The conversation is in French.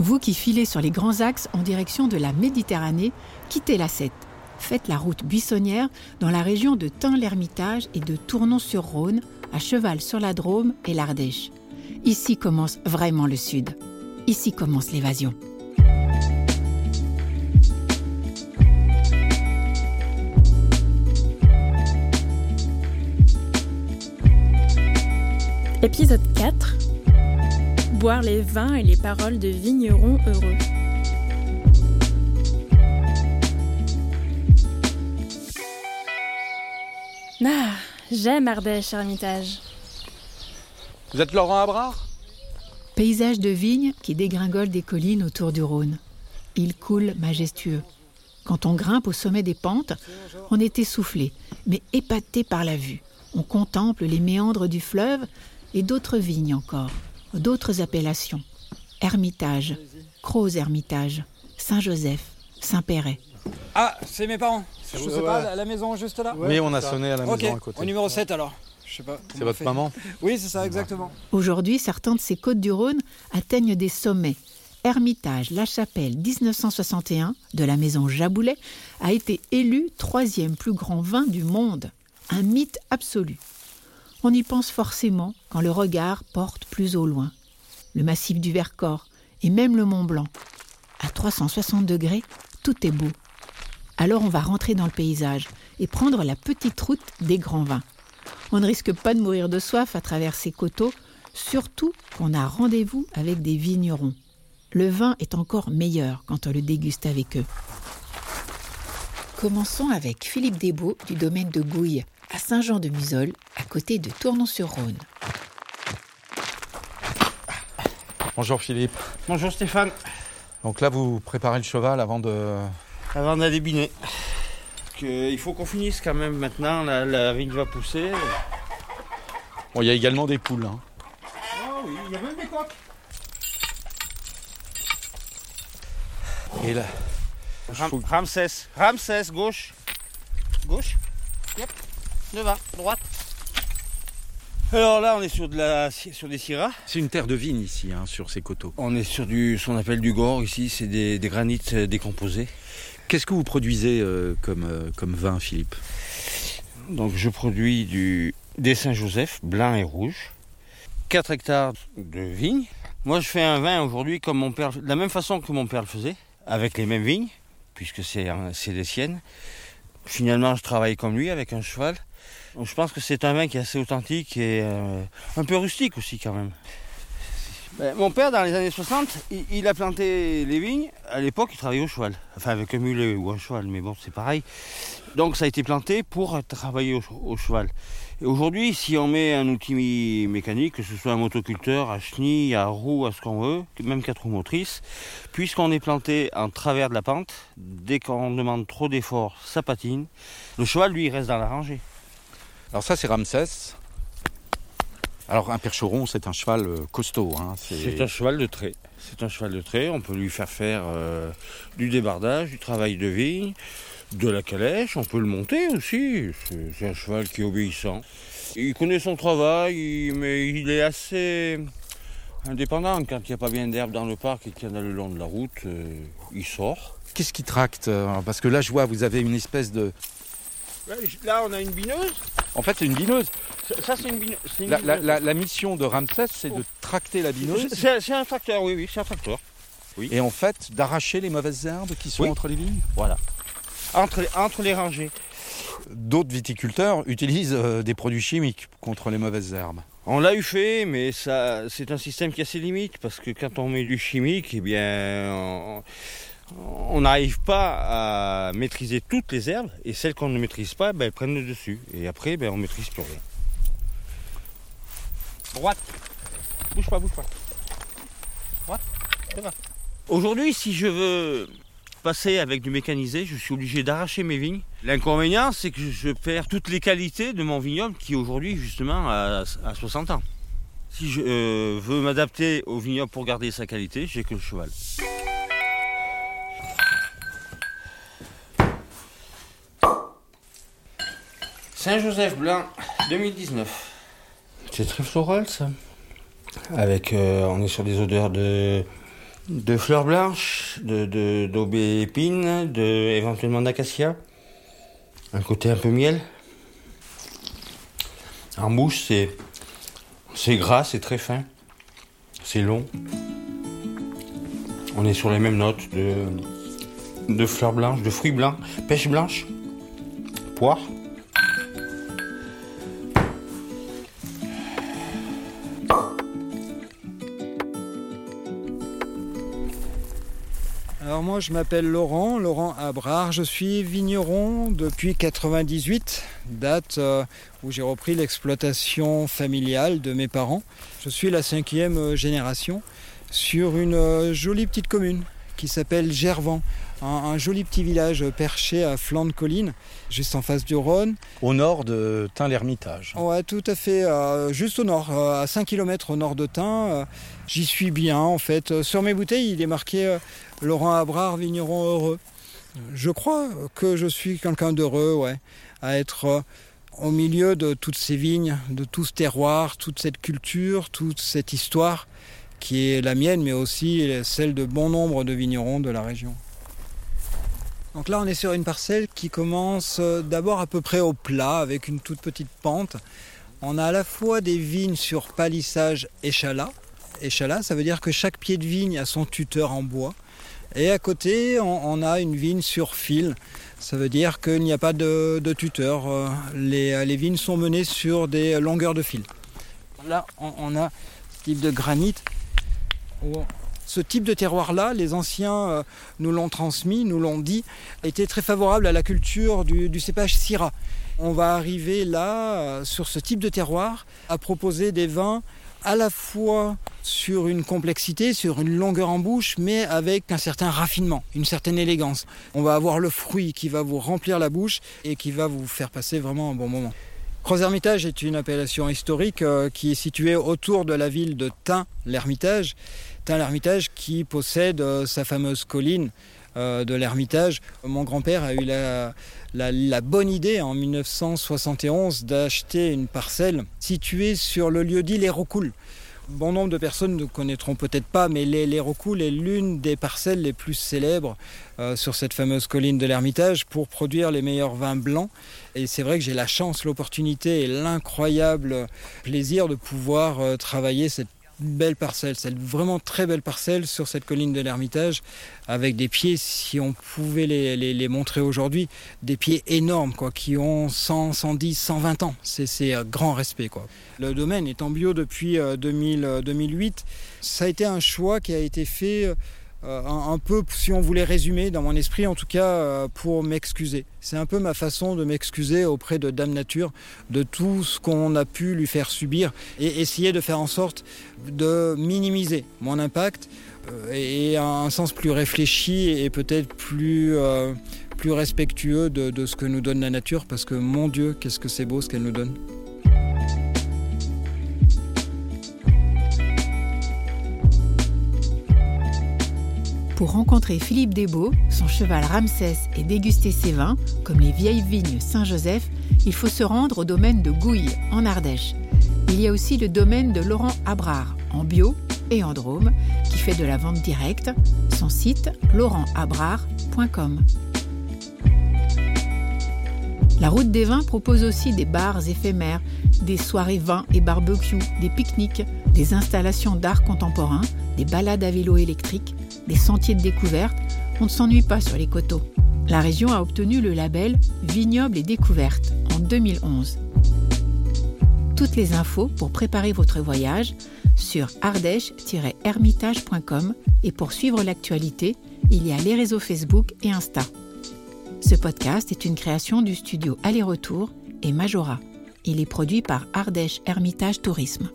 Vous qui filez sur les grands axes en direction de la Méditerranée, quittez la Sète. Faites la route buissonnière dans la région de Tain-l'Hermitage et de Tournon-sur-Rhône, à cheval sur la Drôme et l'Ardèche. Ici commence vraiment le Sud. Ici commence l'évasion. Épisode 4 Boire les vins et les paroles de vignerons heureux. Ah, j'aime Ardèche, Hermitage. Vous êtes Laurent Abrard? Paysage de vignes qui dégringolent des collines autour du Rhône. Il coule majestueux. Quand on grimpe au sommet des pentes, on est essoufflé, mais épaté par la vue. On contemple les méandres du fleuve et d'autres vignes encore, d'autres appellations. Hermitage, Croz Hermitage, Saint-Joseph, Saint-Péret. Ah, c'est mes parents. Je sais pas, la- la maison juste là Oui, on a sonné à la maison à côté. au numéro 7 alors. Je sais pas. C'est votre fait. maman Oui, c'est ça, exactement. Aujourd'hui, certains de ces côtes du Rhône atteignent des sommets. Hermitage La Chapelle 1961 de la maison Jaboulet a été élu troisième plus grand vin du monde. Un mythe absolu. On y pense forcément quand le regard porte plus au loin. Le massif du Vercors et même le Mont Blanc. À 360 degrés, tout est beau. Alors on va rentrer dans le paysage et prendre la petite route des grands vins. On ne risque pas de mourir de soif à travers ces coteaux, surtout qu'on a rendez-vous avec des vignerons. Le vin est encore meilleur quand on le déguste avec eux. Commençons avec Philippe Desbeaux du domaine de Gouille, à Saint-Jean-de-Musol, à côté de Tournon-sur-Rhône. Bonjour Philippe. Bonjour Stéphane. Donc là, vous préparez le cheval avant de... Avant d'aller biner. Que, il faut qu'on finisse quand même maintenant, la, la vigne va pousser. Bon, il y a également des poules. hein. Ah oui, il y a même des coques. Et là, Ram- Ramsès, Ramsès, gauche. Gauche. Yep. Devant, droite. Alors là, on est sur, de la, sur des syrahs. c'est une terre de vigne ici, hein, sur ces coteaux. On est sur du, ce qu'on appelle du gore ici, c'est des, des granites euh, décomposés. Qu'est-ce que vous produisez euh, comme, euh, comme vin, Philippe? Donc je produis du, des Saint-Joseph, blanc et rouge. 4 hectares de vignes. Moi je fais un vin aujourd'hui comme mon père, de la même façon que mon père le faisait, avec les mêmes vignes, puisque c'est les siennes. Finalement je travaille comme lui avec un cheval. Je pense que c'est un vin qui est assez authentique et euh, un peu rustique aussi quand même. Ben, mon père, dans les années 60, il, a planté les vignes. À l'époque, il travaillait au cheval. Enfin, avec un mulet ou un cheval, mais bon, c'est pareil. Donc, ça a été planté pour travailler au cheval. Aujourd'hui, si on met un outil mécanique, que ce soit un motoculteur, à chenille, à roue, à ce qu'on veut, même quatre roues motrices, puisqu'on est planté en travers de la pente, dès qu'on demande trop d'efforts, ça patine. Le cheval, lui, il reste dans la rangée. Alors ça, c'est Ramsès. Alors un percheron, c'est un cheval euh, costaud. hein, C'est un cheval de trait. C'est un cheval de trait. On peut lui faire faire euh, du débardage, du travail de vigne, de la calèche. On peut le monter aussi. C'est un cheval qui est obéissant. Il connaît son travail, il- mais il est assez indépendant. Quand il n'y a pas bien d'herbe dans le parc et qu'il y en a le long de la route, euh, il sort. Qu'est-ce qui tracte euh, Parce que là, je vois, vous avez une espèce de... Là, on a une bineuse. En fait, c'est une bineuse. Ça, c'est une La, la- bineuse. la- la mission de Ramsès, c'est de tracter la bineuse C'est un tracteur, oui, oui, c'est un tracteur. et en fait d'arracher les mauvaises herbes qui sont Oui. entre les vignes. Voilà. Entre, les- entre les rangées. D'autres viticulteurs utilisent euh, des produits chimiques contre les mauvaises herbes. On l'a eu fait, mais ça, c'est un système qui a ses limites parce que quand on met du chimique, eh bien, on- n'arrive pas à maîtriser toutes les herbes et celles qu'on ne maîtrise pas, ben, elles prennent le dessus. Et après, ben, on ne maîtrise plus rien. Droite. Bouge pas, bouge pas. Droite. Aujourd'hui, si je veux passer avec du mécanisé, je suis obligé d'arracher mes vignes. L'inconvénient, c'est que je perds toutes les qualités de mon vignoble qui aujourd'hui, justement, a, a 60 ans. Si je euh, veux m'adapter au vignoble pour garder sa qualité, j'ai que le cheval. Saint-Joseph Blanc 2019. C'est très floral ça. Avec, euh, on est sur des odeurs de, de fleurs blanches, de de, éventuellement d'acacia. Un côté un peu miel. En bouche, c'est c'est gras, c'est très fin, c'est long. On est sur les mêmes notes de, de fleurs blanches, de fruits blancs, pêche blanche, poire. Moi je m'appelle Laurent, Laurent Abrard, je suis vigneron depuis 98, date euh, où j'ai repris l'exploitation familiale de mes parents. Je suis la cinquième euh, génération sur une euh, jolie petite commune qui s'appelle Gervans, un, joli petit village perché à flanc de colline, juste en face du Rhône. Au nord de Tain-l'Hermitage. Ouais, tout à fait, juste au nord, à 5 km au nord de Tain. J'y suis bien en fait. Sur mes bouteilles, il est marqué Laurent Abrard, vigneron heureux. Je crois que je suis quelqu'un d'heureux, ouais, à être au milieu de toutes ces vignes, de tout ce terroir, toute cette culture, toute cette histoire qui est la mienne, mais aussi celle de bon nombre de vignerons de la région. Donc là, on est sur une parcelle qui commence euh, d'abord à peu près au plat, avec une toute petite pente. On a à la fois des vignes sur palissage échalas. Échalas, ça veut dire que chaque pied de vigne a son tuteur en bois. Et à côté, on, a une vigne sur fil. Ça veut dire qu'il n'y a pas de, tuteur. Euh, les, vignes sont menées sur des longueurs de fil. Là, on, a ce type de granit. Ce type de terroir-là, les anciens euh, nous l'ont transmis, nous l'ont dit, était très favorable à la culture du, cépage Syrah. On va arriver là, euh, sur ce type de terroir, à proposer des vins à la fois sur une complexité, sur une longueur en bouche, mais avec un certain raffinement, une certaine élégance. On va avoir le fruit qui va vous remplir la bouche et qui va vous faire passer vraiment un bon moment. Croix-Hermitage est une appellation historique euh, qui est située autour de la ville de Tain, l'Hermitage. Tain, l'Hermitage qui possède euh, sa fameuse colline euh, de l'Ermitage. Mon grand-père a eu la, bonne idée en 1971 d'acheter une parcelle située sur le lieu dit Les Rocoules. Bon nombre de personnes ne connaîtront peut-être pas, mais les, les est l'une des parcelles les plus célèbres euh, sur cette fameuse colline de l'Ermitage pour produire les meilleurs vins blancs. Et c'est vrai que j'ai la chance, l'opportunité et l'incroyable plaisir de pouvoir travailler cette belle parcelle, cette vraiment très belle parcelle sur cette colline de l'Ermitage, avec des pieds, si on pouvait les, montrer aujourd'hui, des pieds énormes, quoi, qui ont 100, 110, 120 ans. C'est un grand respect, quoi. Le domaine est en bio depuis 2000, euh, 2008. Euh, Ça a été un choix qui a été fait euh, un, peu, si on voulait résumer, dans mon esprit en tout cas, euh, pour m'excuser. C'est un peu ma façon de m'excuser auprès de Dame Nature de tout ce qu'on a pu lui faire subir et essayer de faire en sorte de minimiser mon impact euh, et un sens plus réfléchi et peut-être plus, plus respectueux de ce que nous donne la nature parce que mon Dieu, qu'est-ce que c'est beau ce qu'elle nous donne. Pour rencontrer Philippe Desbeaux, son cheval Ramsès et déguster ses vins, comme les vieilles vignes Saint-Joseph, il faut se rendre au domaine de Gouille, en Ardèche. Il y a aussi le domaine de Laurent Abrard, en bio et en drôme, qui fait de la vente directe. Son site, laurentabrard.com. La route des vins propose aussi des bars éphémères, des soirées vins et barbecue, des pique-niques, des installations d'art contemporain, des balades à vélo électrique, des sentiers de découverte, on ne s'ennuie pas sur les coteaux. La région a obtenu le label Vignoble et découverte en 2011. Toutes les infos pour préparer votre voyage sur ardèche-hermitage.com et pour suivre l'actualité, il y a les réseaux Facebook et Insta. Ce podcast est une création du studio Aller-Retour et Majora. Il est produit par Ardèche Hermitage Tourisme.